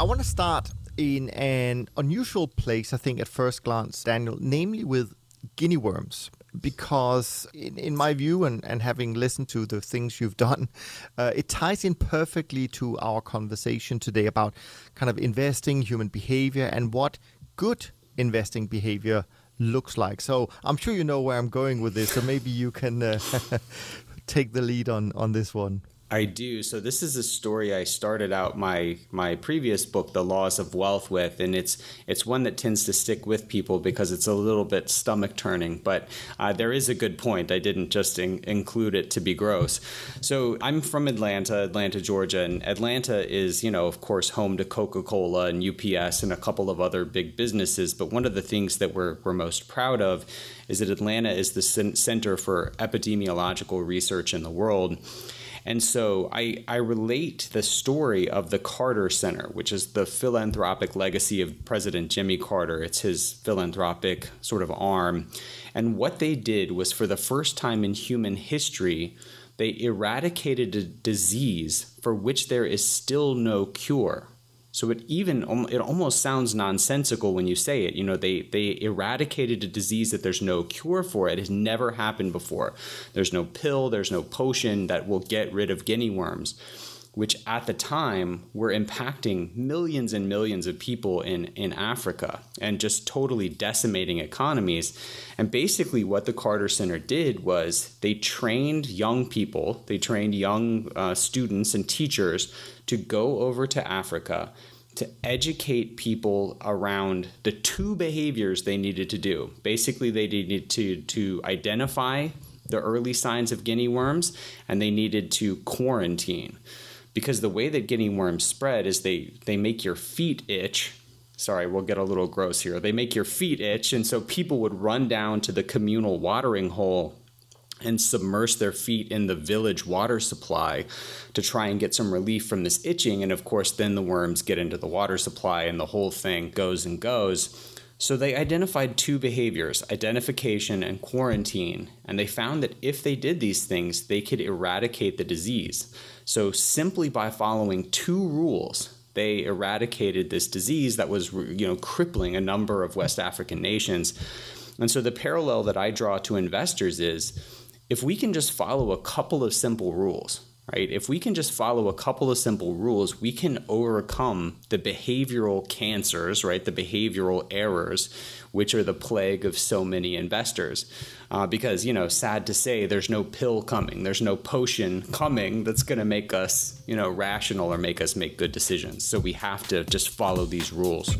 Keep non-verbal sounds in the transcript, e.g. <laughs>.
I want to start in an unusual place, I think, at first glance, Daniel, namely with guinea worms. Because, in, in my view, and, and having listened to the things you've done, <laughs> uh, it ties in perfectly to our conversation today about kind of investing, human behavior, and what good investing behavior looks like. So I'm sure you know where I'm going with this, so maybe you can uh, <laughs> take the lead on, on this one. I do. So this is a story I started out my my previous book, The Laws of Wealth, with, and it's it's one that tends to stick with people because it's a little bit stomach turning. But uh, there is a good point. I didn't just in- include it to be gross. So I'm from Atlanta, Atlanta, Georgia, and Atlanta is you know of course home to Coca Cola and UPS and a couple of other big businesses. But one of the things that we're we're most proud of is that Atlanta is the center for epidemiological research in the world. And so I, I relate the story of the Carter Center, which is the philanthropic legacy of President Jimmy Carter. It's his philanthropic sort of arm. And what they did was for the first time in human history, they eradicated a disease for which there is still no cure. So it even um, it almost sounds nonsensical when you say it. You know, they they eradicated a disease that there's no cure for. It has never happened before. There's no pill, there's no potion that will get rid of guinea worms, which at the time were impacting millions and millions of people in in Africa and just totally decimating economies. And basically, what the Carter Center did was they trained young people, they trained young uh, students and teachers to go over to Africa to educate people around the two behaviors they needed to do. Basically, they needed to, to identify the early signs of guinea worms and they needed to quarantine. Because the way that guinea worms spread is they, they make your feet itch. Sorry, we'll get a little gross here. They make your feet itch, and so people would run down to the communal watering hole and submerge their feet in the village water supply to try and get some relief from this itching. And of course, then the worms get into the water supply and the whole thing goes and goes. So they identified two behaviors identification and quarantine. And they found that if they did these things, they could eradicate the disease. So simply by following two rules, they eradicated this disease that was you know crippling a number of West African nations. And so the parallel that I draw to investors is if we can just follow a couple of simple rules, right? If we can just follow a couple of simple rules, we can overcome the behavioral cancers, right? The behavioral errors, which are the plague of so many investors. Uh, because, you know, sad to say, there's no pill coming, there's no potion coming that's going to make us, you know, rational or make us make good decisions. So we have to just follow these rules.